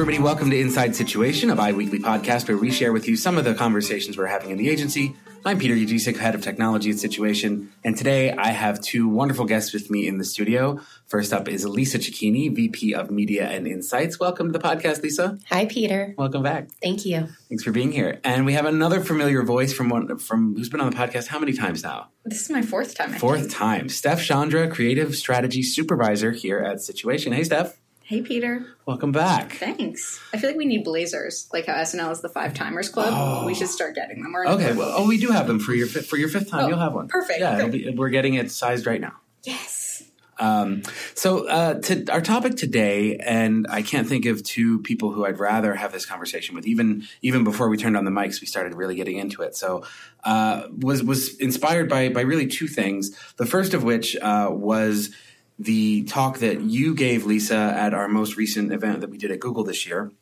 everybody. Welcome to Inside Situation, a bi weekly podcast where we share with you some of the conversations we're having in the agency. I'm Peter Yagecic, head of technology at Situation, and today I have two wonderful guests with me in the studio. First up is Lisa Cecchini, VP of Media and Insights. Welcome to the podcast, Lisa. Hi, Peter. Welcome back. Thank you. Thanks for being here. And we have another familiar voice from one from who's been on the podcast how many times now? This is my fourth time. I Fourth think. time. Steph Chandra, Creative Strategy Supervisor here at Situation. Hey, Steph. Hey, Peter. Welcome back. Thanks. I feel like we need blazers, like how SNL is the Five Timers Club. Oh. We should start getting them. Okay, well, oh, we do have them for your fifth, for your fifth time. Oh, You'll have one. perfect. Yeah, be, we're getting it sized right now. yes. Um, so, uh, to our topic today, and I can't think of two people who I'd rather have this conversation with. Even even before we turned on the mics, we started really getting into it. So, uh, was was inspired by by really two things. The first of which uh, was the talk that you gave Lisa at our most recent event that we did at Google this year.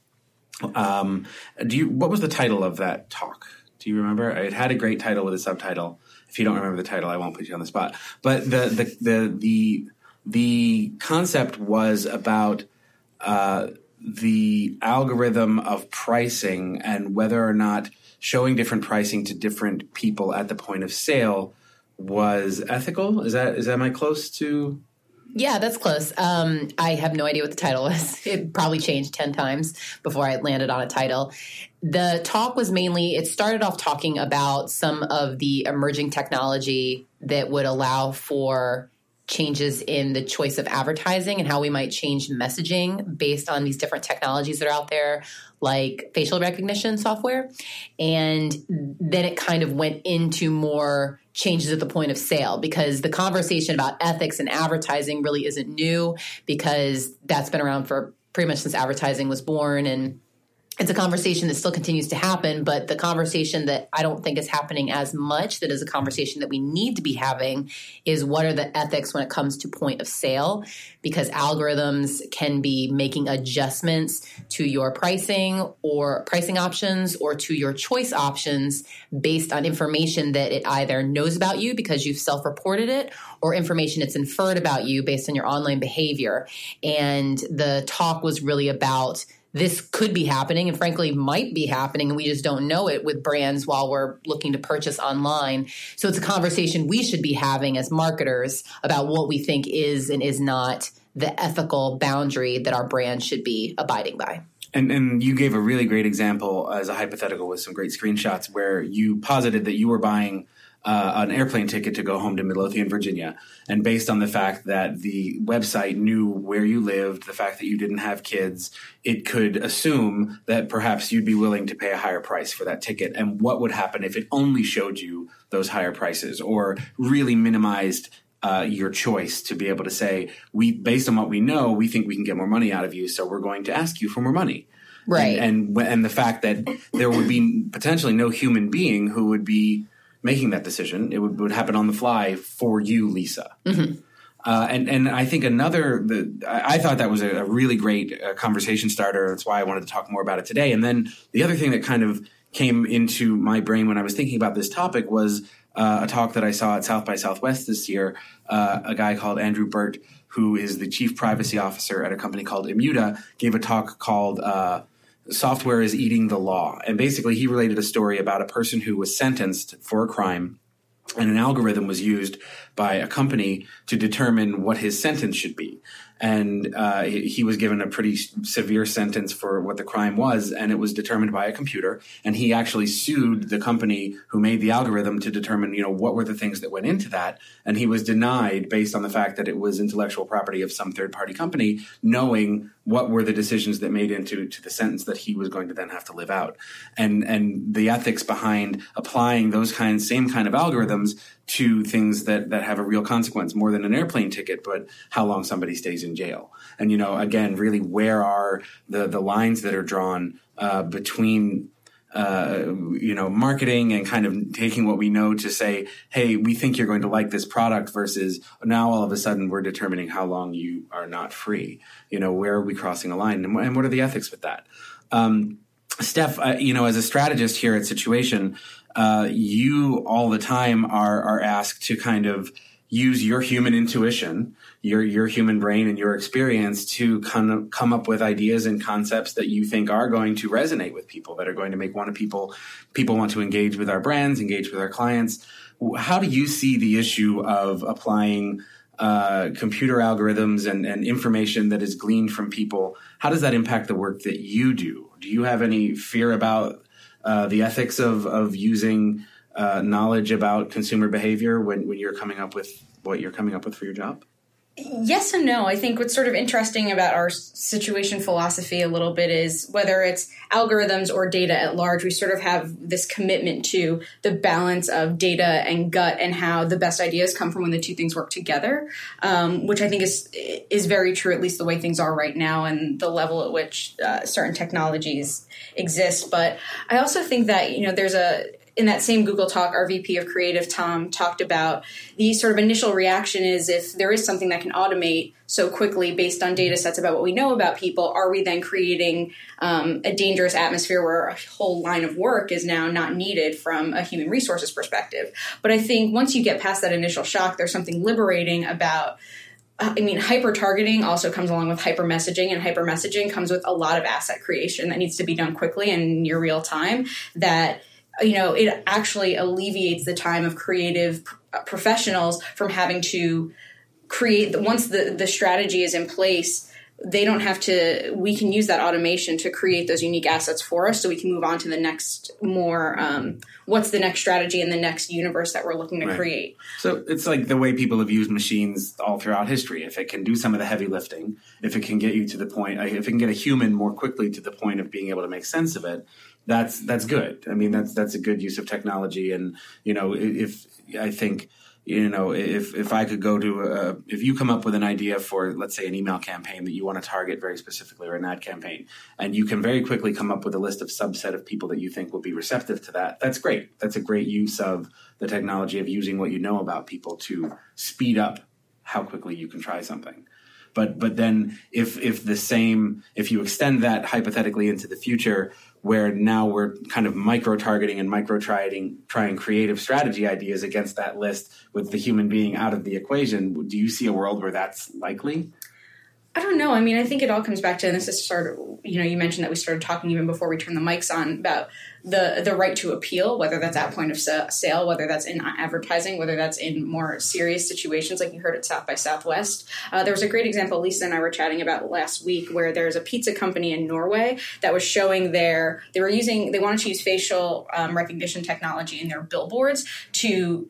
Um, do you? What was the title of that talk? Do you remember? It had a great title with a subtitle. If you don't remember the title, I won't put you on the spot. But the the the the, the concept was about uh, the algorithm of pricing and whether or not showing different pricing to different people at the point of sale was ethical. Is that is that my close to? Yeah, that's close. Um, I have no idea what the title was. It probably changed 10 times before I landed on a title. The talk was mainly, it started off talking about some of the emerging technology that would allow for changes in the choice of advertising and how we might change messaging based on these different technologies that are out there, like facial recognition software. And then it kind of went into more changes at the point of sale because the conversation about ethics and advertising really isn't new because that's been around for pretty much since advertising was born and it's a conversation that still continues to happen, but the conversation that I don't think is happening as much, that is a conversation that we need to be having, is what are the ethics when it comes to point of sale? Because algorithms can be making adjustments to your pricing or pricing options or to your choice options based on information that it either knows about you because you've self reported it or information it's inferred about you based on your online behavior. And the talk was really about this could be happening and frankly might be happening and we just don't know it with brands while we're looking to purchase online. So it's a conversation we should be having as marketers about what we think is and is not the ethical boundary that our brand should be abiding by. And, and you gave a really great example as a hypothetical with some great screenshots where you posited that you were buying uh, an airplane ticket to go home to Midlothian, Virginia. And based on the fact that the website knew where you lived, the fact that you didn't have kids, it could assume that perhaps you'd be willing to pay a higher price for that ticket. And what would happen if it only showed you those higher prices or really minimized uh, your choice to be able to say, we, based on what we know, we think we can get more money out of you, so we're going to ask you for more money. Right. And, and and the fact that there would be potentially no human being who would be making that decision. It would, would happen on the fly for you, Lisa. Uh, and and I think another the I, thought that was a, a really great uh, conversation starter. That's why I wanted to talk more about it today. And then the other thing that kind of came into my brain when I was thinking about this topic was uh, a talk that I saw at South by Southwest this year. Uh, a guy called Andrew Burt, who is the chief privacy officer at a company called Immuta, gave a talk called. Software is eating the law. And basically, he related a story about a person who was sentenced for a crime and an algorithm was used by a company to determine what his sentence should be. And uh, he was given a pretty severe sentence for what the crime was, and it was determined by a computer. And he actually sued the company who made the algorithm to determine, you know, what were the things that went into that. And he was denied based on the fact that it was intellectual property of some third party company, knowing what were the decisions that made into to the sentence that he was going to then have to live out. And and the ethics behind applying those kinds, same kind of algorithms to things that that have a real consequence more than an airplane ticket but how long somebody stays in jail. And you know again really where are the the lines that are drawn uh, between uh, you know marketing and kind of taking what we know to say hey we think you're going to like this product versus now all of a sudden we're determining how long you are not free. You know where are we crossing a line and, what are the ethics with that? Um, Steph, uh, you know, as a strategist here at Situation, uh, you all the time are are asked to kind of use your human intuition, your your human brain and your experience to kind of come up with ideas and concepts that you think are going to resonate with people, that are going to make one of people people want to engage with our brands, engage with our clients. How do you see the issue of applying uh, computer algorithms and, and information that is gleaned from people? How does that impact the work that you do? Do you have any fear about uh, the ethics of of using uh, knowledge about consumer behavior when, when you're coming up with what you're coming up with for your job? Yes and no. I think what's sort of interesting about our situation philosophy a little bit is whether it's algorithms or data at large, we sort of have this commitment to the balance of data and gut and how the best ideas come from when the two things work together, um, which I think is is very true, at least the way things are right now and the level at which uh, certain technologies exist. But I also think that you know there's a in that same Google talk, our VP of Creative, Tom, talked about the sort of initial reaction is if there is something that can automate so quickly based on data sets about what we know about people, are we then creating um, a dangerous atmosphere where a whole line of work is now not needed from a human resources perspective? But I think once you get past that initial shock, there's something liberating about uh, I mean, hyper targeting also comes along with hyper messaging, and hyper messaging comes with a lot of asset creation that needs to be done quickly and near real time. That you know, it actually alleviates the time of creative uh, professionals from having to create once the the strategy is in place they don't have to we can use that automation to create those unique assets for us so we can move on to the next more um, what's the next strategy in the next universe that we're looking to right. create so it's like the way people have used machines all throughout history if it can do some of the heavy lifting if it can get you to the point if it can get a human more quickly to the point of being able to make sense of it that's that's good. I mean, that's that's a good use of technology. And you know, if I think you know, if if I could go to a, if you come up with an idea for let's say an email campaign that you want to target very specifically or an ad campaign, and you can very quickly come up with a list of subset of people that you think will be receptive to that. That's great. That's a great use of the technology of using what you know about people to speed up how quickly you can try something but but then if if the same if you extend that hypothetically into the future where now we're kind of micro targeting and micro trying trying creative strategy ideas against that list with the human being out of the equation. Do you see a world where that's likely I don't know. I mean, I think it all comes back to, and this is sort of, you know, you mentioned that we started talking even before we turned the mics on about the the right to appeal, whether that's at point of sale, whether that's in advertising, whether that's in more serious situations like you heard at South by Southwest. Uh, there was a great example Lisa and I were chatting about last week where there's a pizza company in Norway that was showing their, they were using, they wanted to use facial um, recognition technology in their billboards to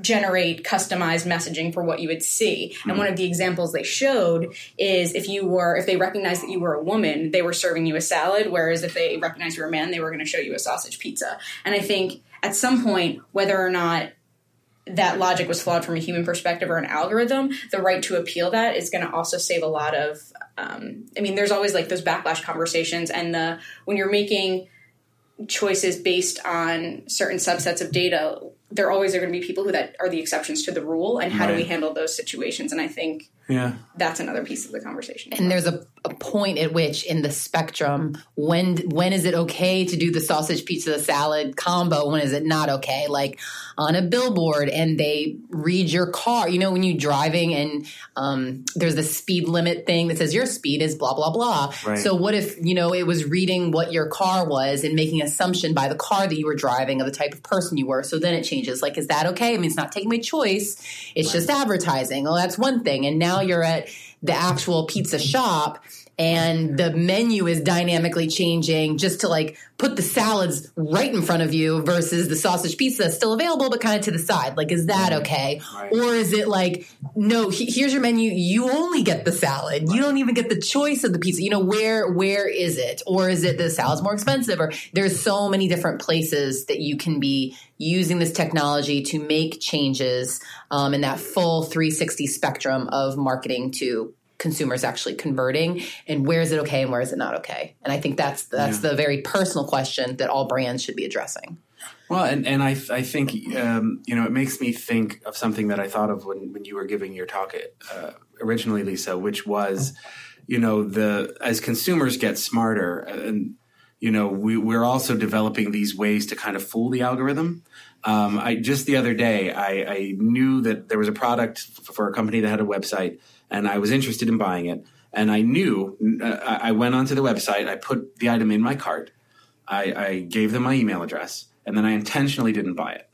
generate customized messaging for what you would see. And hmm. one of the examples they showed is if you were, if they recognized that you were a woman, they were serving you a salad, whereas if they recognized you were a man, they were going to show you a sausage pizza. And I think at some point, whether or not that logic was flawed from a human perspective or an algorithm, the right to appeal that is going to also save a lot of. Um, I mean, there's always like those backlash conversations, and the when you're making choices based on certain subsets of data, there always are going to be people who that are the exceptions to the rule, and how right. do we handle those situations? And I think yeah, that's another piece of the conversation. And there's a, a point at which in the spectrum when when is it okay to do the sausage pizza salad combo? When is it not okay? Like on a billboard, and they read your car. You know, when you're driving, and um, there's the speed limit thing that says your speed is blah blah blah. Right. So what if you know it was reading what your car was and making assumption by the car that you were driving of the type of person you were? So then it changes. Like, is that okay? I mean, it's not taking my choice. It's right. just advertising. Well, that's one thing. And now you're at the actual pizza shop and the menu is dynamically changing just to like put the salads right in front of you versus the sausage pizza still available but kind of to the side. Like is that okay? Right. or is it like no he, here's your menu. You only get the salad. Right. you don't even get the choice of the pizza. You know where where is it? Or is it the salad's more expensive? Or there's so many different places that you can be using this technology to make changes um, in that full 360 spectrum of marketing to consumers actually converting and where is it okay and where is it not okay. And i think that's that's yeah. the very personal question that all brands should be addressing. Well and, and i, I think um, you know it makes me think of something that i thought of when, when you were giving your talk uh, originally lisa which was you know the as consumers get smarter and you know we, we're also developing these ways to kind of fool the algorithm. Um, I just the other day, I, I knew that there was a product for a company that had a website, and I was interested in buying it. And I knew uh, I went onto the website, I put the item in my cart, I, I gave them my email address, and then I intentionally didn't buy it.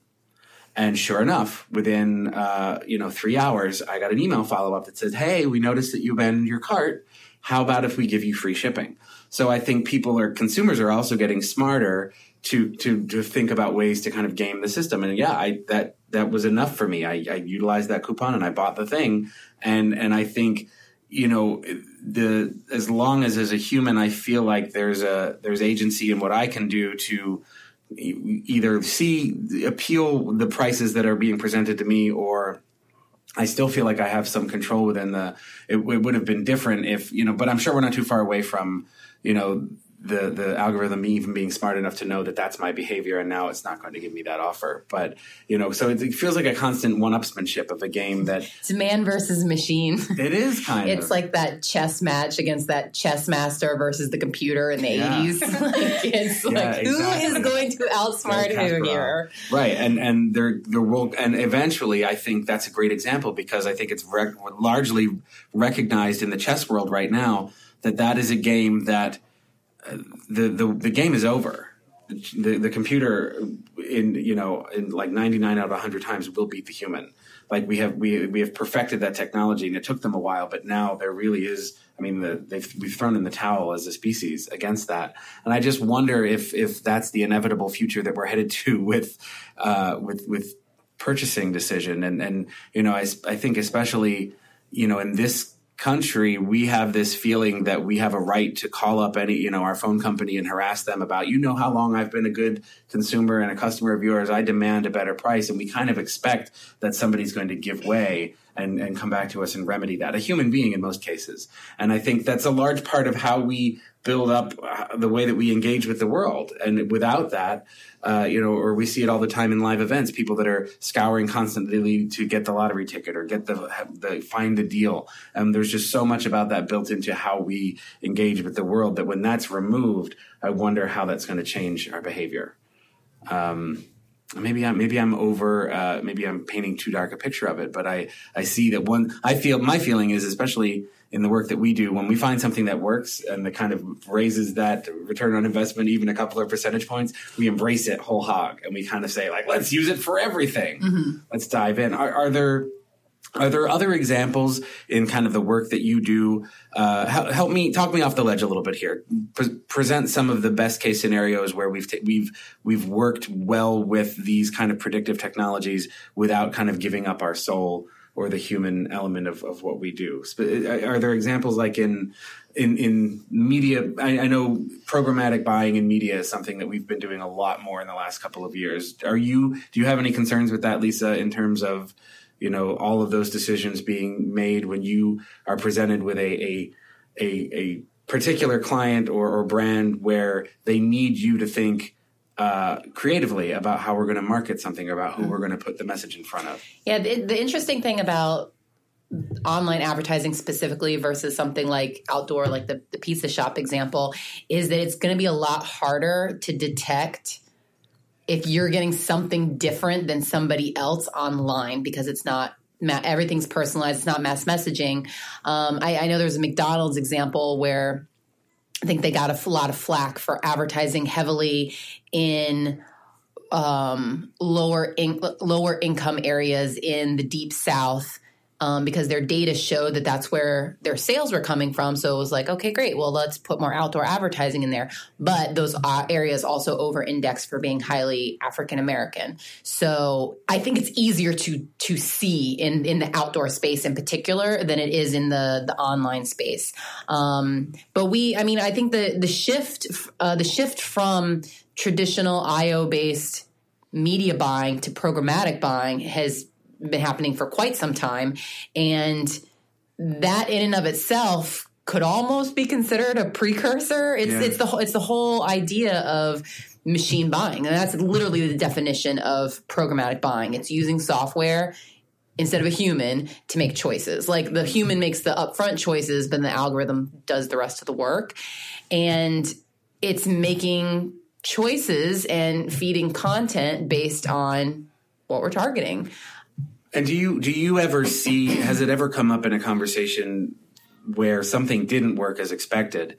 And sure enough, within uh, you know three hours, I got an email follow up that says, "Hey, we noticed that you abandoned your cart. How about if we give you free shipping?" So I think people or consumers are also getting smarter to to to think about ways to kind of game the system. And yeah, I that that was enough for me. I, I utilized that coupon and I bought the thing. And and I think you know the as long as as a human, I feel like there's a there's agency in what I can do to either see appeal the prices that are being presented to me or I still feel like I have some control within the. It, it, would have been different if you know, but I'm sure we're not too far away from you know the the algorithm even being smart enough to know that that's my behavior and now it's not going to give me that offer. But you know so it, it feels like a constant one-upsmanship of a game that it's man versus machine. It is kind of it's of. like that chess match against that chess master versus the computer in the yeah. 80s like it's yeah, like exactly. who is going to outsmart who here? Right and and there there will and eventually i think that's a great example because i think it's rec- largely recognized in the chess world right now that that is a game that the, the the game is over. The the computer in you know in like 99 out of 100 times will beat the human. Like we have we we have perfected that technology and it took them a while, but now there really is. I mean, the, they've we've thrown in the towel as a species against that, and I just wonder if if that's the inevitable future that we're headed to with uh, with with purchasing decision and and you know I I think especially you know in this country, we have this feeling that we have a right to call up any, you know, our phone company and harass them about, you know, how long I've been a good consumer and a customer of yours. I demand a better price. And we kind of expect that somebody's going to give way and, and come back to us and remedy that. A human being in most cases. And I think that's a large part of how we build up uh, the way that we engage with the world. And without that, uh, you know, or we see it all the time in live events, people that are scouring constantly to get the lottery ticket or get the, the find the deal. Um, there's just so much about that built into how we engage with the world that when that's removed, I wonder how that's going to change our behavior. Um, maybe I'm maybe I'm over uh, maybe I'm painting too dark a picture of it, but I I see that one I feel my feeling is especially in the work that we do when we find something that works and that kind of raises that return on investment even a couple of percentage points, we embrace it whole hog and we kind of say like let's use it for everything. Mm-hmm. Let's dive in. Are, are there are there other examples in kind of the work that you do? Uh, help, me talk me off the ledge a little bit here. Pre- present some of the best case scenarios where we've we've we've worked well with these kind of predictive technologies without kind of giving up our soul or the human element of, of what we do. Are there examples like in in in media? I, I know programmatic buying in media is something that we've been doing a lot more in the last couple of years. Are you do you have any concerns with that, Lisa, in terms of you know all of those decisions being made when you are presented with a a a, a particular client or, or brand where they need you to think uh, creatively about how we're going to market something or about who we're going to put the message in front of. Yeah, the, the, interesting thing about online advertising specifically versus something like outdoor, like the, the pizza shop example, is that it's going to be a lot harder to detect if you're getting something different than somebody else online because it's not everything's personalized it's not mass messaging um, I, I know there's a mcdonald's example where i think they got a lot of flack for advertising heavily in um, lower in, lower income areas in the deep south um, because their data showed that that's where their sales were coming from. So it was like, okay, great. Well, let's put more outdoor advertising in there. But those areas also over index for being highly African American. So I think it's easier to to see in in the outdoor space in particular than it is in the the online space. Um, but we, I mean, I think the the shift uh, the shift from traditional IO based media buying to programmatic buying has been happening for quite some time. And that in and of itself could almost be considered a precursor. It's yeah. it's the it's the whole idea of machine buying. And that's literally the definition of programmatic buying. It's using software instead of a human to make choices. Like the human makes the upfront choices, but the algorithm does the rest of the work. And it's making choices and feeding content based on what we're targeting. And do you do you ever see has it ever come up in a conversation where something didn't work as expected,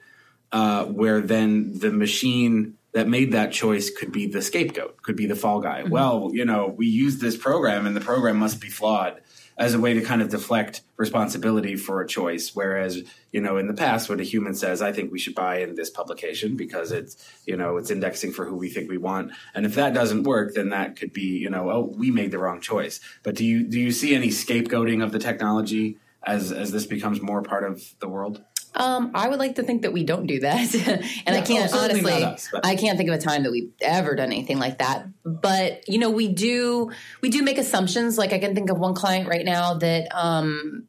uh, where then the machine that made that choice could be the scapegoat, could be the fall guy. Mm-hmm. Well, you know, we used this program and the program must be flawed as a way to kind of deflect responsibility for a choice. Whereas, you know, in the past, when a human says, I think we should buy in this publication because it's, you know, it's indexing for who we think we want. And if that doesn't work, then that could be, you know, oh, we made the wrong choice. But do you, do you see any scapegoating of the technology as, as this becomes more part of the world? Um, I would like to think that we don't do that, and yeah, I can't oh, honestly. Us, I can't think of a time that we've ever done anything like that. But you know, we do we do make assumptions. Like I can think of one client right now that um,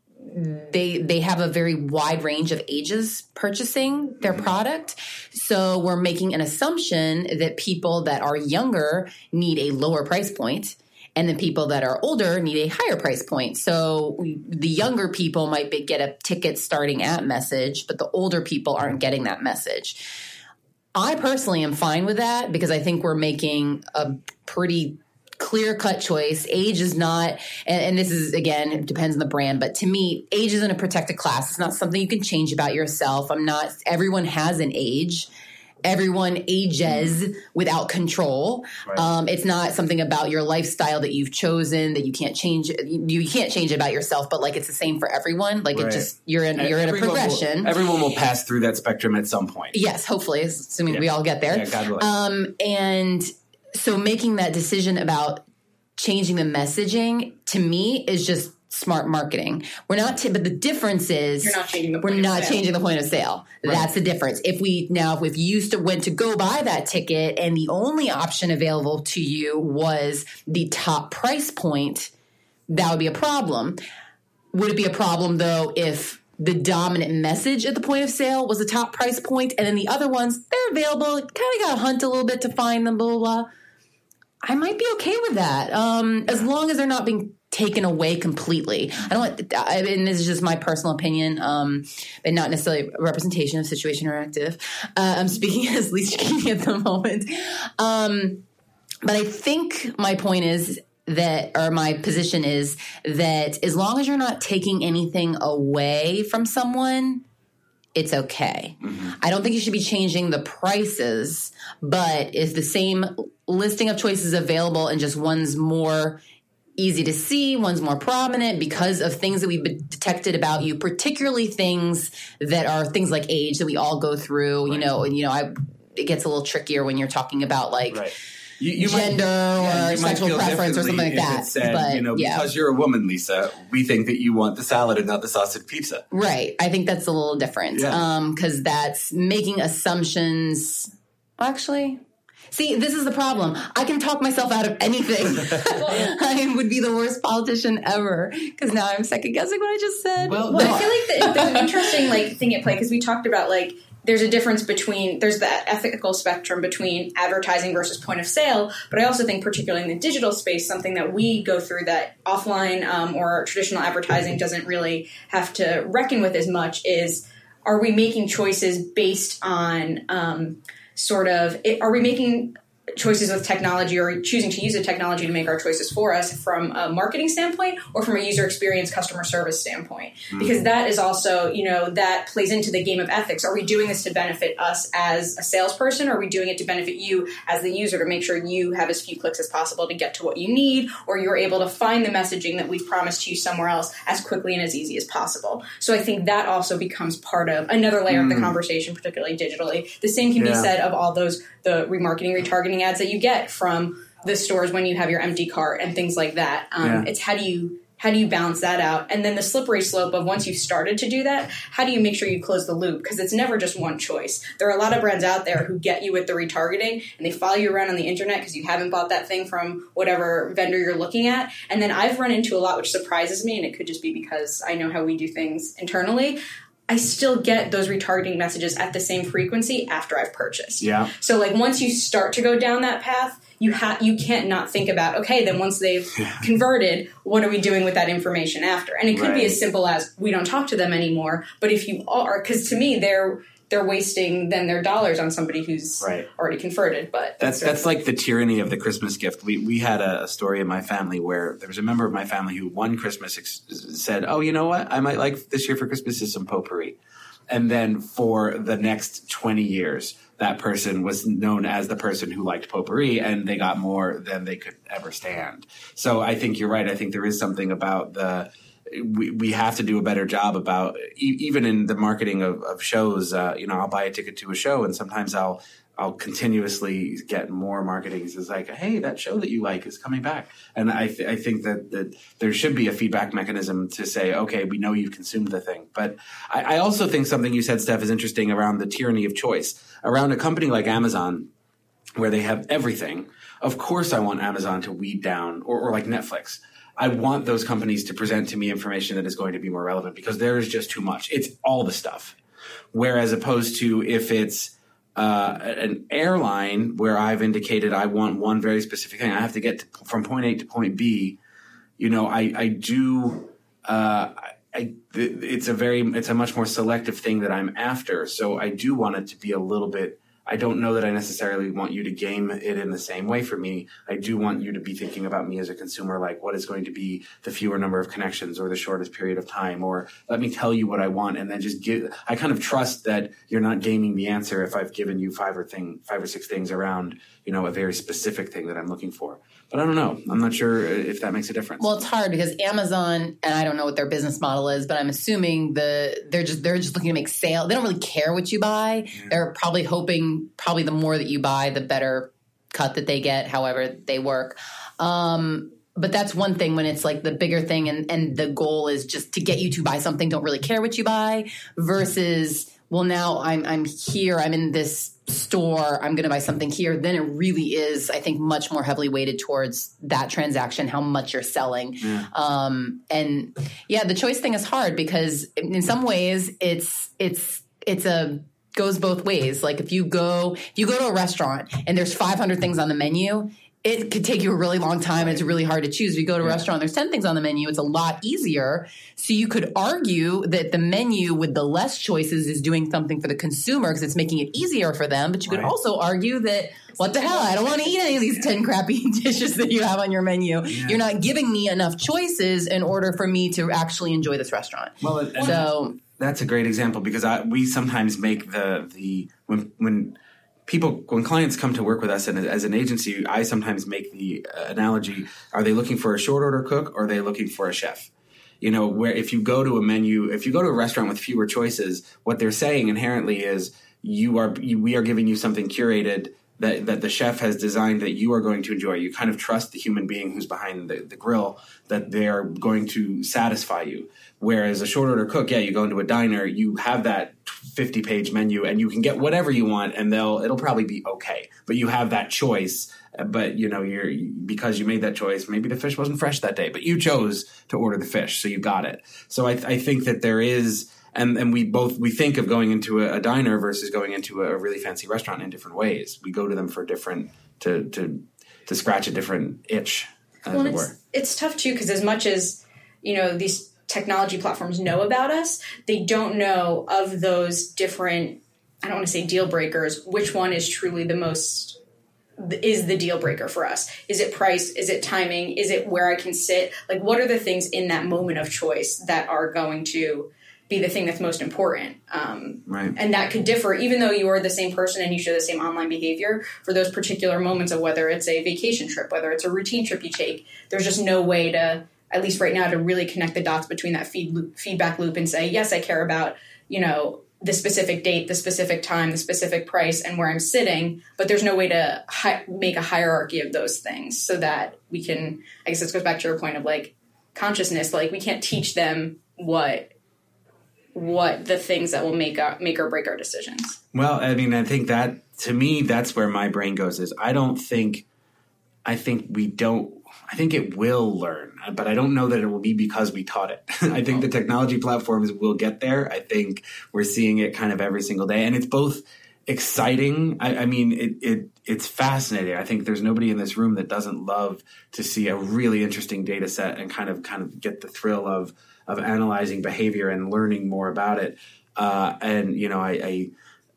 they they have a very wide range of ages purchasing their mm-hmm. product. So we're making an assumption that people that are younger need a lower price point and then people that are older need a higher price point. So we, the younger people might be, get a ticket starting at message, but the older people aren't getting that message. I personally am fine with that because I think we're making a pretty clear cut choice. Age is not, and, and, this is again, it depends on the brand, but to me, age isn't a protected class. It's not something you can change about yourself. I'm not, everyone has an age everyone ages without control. Right. Um, it's not something about your lifestyle that you've chosen that you can't change. You, you can't change about yourself, but like it's the same for everyone. Like right. it just you're in you're in a progression. Will, everyone will pass through that spectrum at some point. Yes, hopefully, assuming yeah. we all get there. Yeah, um, and so making that decision about changing the messaging to me is just smart marketing. We're not, t- but the difference is not the we're not changing the point of sale. Right. That's the difference. If we now, if you used to went to go buy that ticket and the only option available to you was the top price point, that would be a problem. Would it be a problem though if the dominant message at the point of sale was the top price point, and then the other ones they're available. Kind of got to hunt a little bit to find them. Blah blah. blah. I might be okay with that, um, as long as they're not being taken away completely. I don't want, I mean, this is just my personal opinion, um, and not necessarily a representation of Situation Interactive. Uh, I'm speaking as Lisa Cecchini at the moment. Um, but I think my point is that, or my position is that as long as you're not taking anything away from someone, it's okay. Mm-hmm. I don't think you should be changing the prices, but if the same listing of choices available and just one's more easy to see, one's more prominent because of things that we've detected about you, particularly things that are things like age that we all go through. Right. You know, and you know, I it gets a little trickier when you're talking about like. Right. You, you gender might, yeah, or sexual preference or something like that. Said, but you know, yeah. because you're a woman, Lisa, we think that you want the salad and not the sausage pizza. Right. I think that's a little different. Yeah. Um, because that's making assumptions. Actually, See, this is the problem. I can talk myself out of anything. I would be the worst politician ever because now I'm second guessing what I just said. Well, well no. I feel like the, there's an interesting like thing at play because we talked about like there's a difference between there's that ethical spectrum between advertising versus point of sale but i also think particularly in the digital space something that we go through that offline um, or traditional advertising doesn't really have to reckon with as much is are we making choices based on um, sort of it, are we making choices with technology or choosing to use a technology to make our choices for us from a marketing standpoint or from a user experience customer service standpoint mm-hmm. because that is also you know that plays into the game of ethics are we doing this to benefit us as a salesperson or are we doing it to benefit you as the user to make sure you have as few clicks as possible to get to what you need or you're able to find the messaging that we've promised you somewhere else as quickly and as easy as possible so i think that also becomes part of another layer mm. of the mm. conversation particularly digitally the same can yeah. be said of all those the remarketing retargeting ads that you get from the stores when you have your empty cart and things like that. Um, yeah. It's how do you how do you balance that out? And then the slippery slope of once you've started to do that, how do you make sure you close the loop? Because it's never just one choice. There are a lot of brands out there who get you with the retargeting and they follow you around on the internet because you haven't bought that thing from whatever vendor you're looking at. And then I've run into a lot which surprises me, and it could just be because I know how we do things internally. I still get those retargeting messages at the same frequency after I've purchased. Yeah. So like once you start to go down that path, you have you can't not think about okay, then once they've converted, what are we doing with that information after? And it could right. be as simple as we don't talk to them anymore. But if you are, because to me they're they're wasting then their dollars on somebody who's Right. already converted. But That's of- that's like the tyranny of the Christmas gift. We we had a, a story in my family where there was a member of my family who one Christmas ex- said, "Oh, you know what? I might like this year for Christmas is some potpourri," and then for the next twenty years, that person was known as the person who liked potpourri, and they got more than they could ever stand. So I think you're right. I think there is something about the we, we have to do a better job about even in the marketing of, of shows. Uh, you know, I'll buy a ticket to a show, and sometimes I'll I'll continuously get more marketing. It's like, hey, that show that you like is coming back, and I th- I think that that there should be a feedback mechanism to say, okay, we know you've consumed the thing, but I, I also think something you said, Steph, is interesting around the tyranny of choice around a company like Amazon where they have everything. Of course, I want Amazon to weed down, or, or like Netflix. I want those companies to present to me information that is going to be more relevant because there is just too much. It's all the stuff. Whereas opposed to if it's uh, an airline where I've indicated I want one very specific thing, I have to get to, from point A to point B. You know, I I do. Uh, I, it's a very it's a much more selective thing that I'm after. So I do want it to be a little bit. I don't know that I necessarily want you to game it in the same way for me. I do want you to be thinking about me as a consumer, like what is going to be the fewer number of connections or the shortest period of time, or let me tell you what I want and then just give. I kind of trust that you're not gaming the answer if I've given you five or thing, five or six things around, you know, a very specific thing that I'm looking for. But I don't know. I'm not sure if that makes a difference. Well, it's hard because Amazon, and I don't know what their business model is, but I'm assuming the they're just they're just looking to make sale. They don't really care what you buy. They're probably hoping probably the more that you buy, the better cut that they get. However, they work. Um, but that's one thing when it's like the bigger thing, and and the goal is just to get you to buy something. Don't really care what you buy. Versus, well, now I'm I'm here. I'm in this store i'm going to buy something here then it really is i think much more heavily weighted towards that transaction how much you're selling Yeah. um and yeah the choice thing is hard because in in some ways it's it's it's a goes both ways like if you go if you go to a restaurant and there's 500 things on the menu it could take you a really long time and it's really hard to choose if you go to a restaurant there's 10 things on the menu it's a lot easier so you could argue that the menu with the less choices is doing something for the consumer because it's making it easier for them. But you could Right. also argue that what the hell? I don't want to eat any of these 10 crappy dishes that you have on your menu. You're not giving me enough choices in order for me to actually enjoy this restaurant. well, So That's a great example because I, we sometimes make the the when when people when clients come to work with us and as an agency, I sometimes make the uh, analogy: Are they looking for a short order cook or are they looking for a chef? You know, where if you go to a menu, if you go to a restaurant with fewer choices, what they're saying inherently is you are you, we are giving you something curated that, that the chef has designed that you are going to enjoy. You kind of trust the human being who's behind the, the grill that they are going to satisfy you. Whereas a short order cook, yeah, you go into a diner, you have that 50 page menu and you can get whatever you want and they'll, it'll probably be okay. But you have that choice. But you know, you're, because you made that choice, maybe the fish wasn't fresh that day, but you chose to order the fish. So you got it. So I, I think that there is, and and we both we think of going into a, a diner versus going into a really fancy restaurant in different ways. We go to them for different to to to scratch a different itch, as Well, it it's, it's tough too because as much as you know these technology platforms know about us, they don't know of those different. I don't want to say deal breakers. Which one is truly the most is the deal breaker for us? Is it price? Is it timing? Is it where I can sit? Like, what are the things in that moment of choice that are going to be the thing that's most important? Um, Right. and that could differ even though you are the same person and you share the same online behavior for those particular moments of whether it's a vacation trip whether it's a routine trip you take there's just no way to at least right now to really connect the dots between that feed loop, feedback loop and say yes i care about you know the specific date the specific time the specific price and where i'm sitting but there's no way to hi- make a hierarchy of those things so that we can i guess this goes back to your point of like consciousness like we can't teach them what what the things that will make a, make or break our decisions. Well, I mean, I think that to me, that's where my brain goes. Is I don't think, I think we don't. I think it will learn, but I don't know that it will be because we taught it. I think the technology platforms will get there. I think we're seeing it kind of every single day, and it's both exciting. I, I mean, it, it it's fascinating. I think there's nobody in this room that doesn't love to see a really interesting data set and kind of kind of get the thrill of of analyzing behavior and learning more about it. Uh, and you know, I, I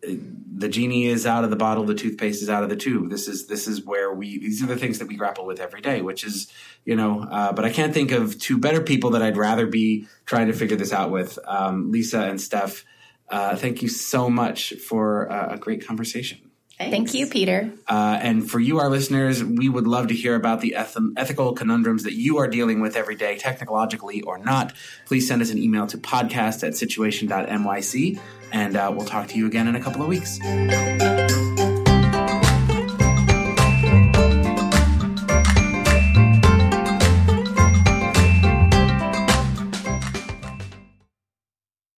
the genie is out of the bottle, the toothpaste is out of the tube. This is this is where we these are the things that we grapple with every day, which is you know. Uh, but I can't think of two better people that I'd rather be trying to figure this out with, um, Lisa and Steph. Uh, thank you so much for uh, a great conversation. Thanks. Thank you, Peter. Uh, and for you, our listeners, we would love to hear about the eth- ethical conundrums that you are dealing with every day, technologically or not. Please send us an email to podcast at situation.nyc, and uh, we'll talk to you again in a couple of weeks.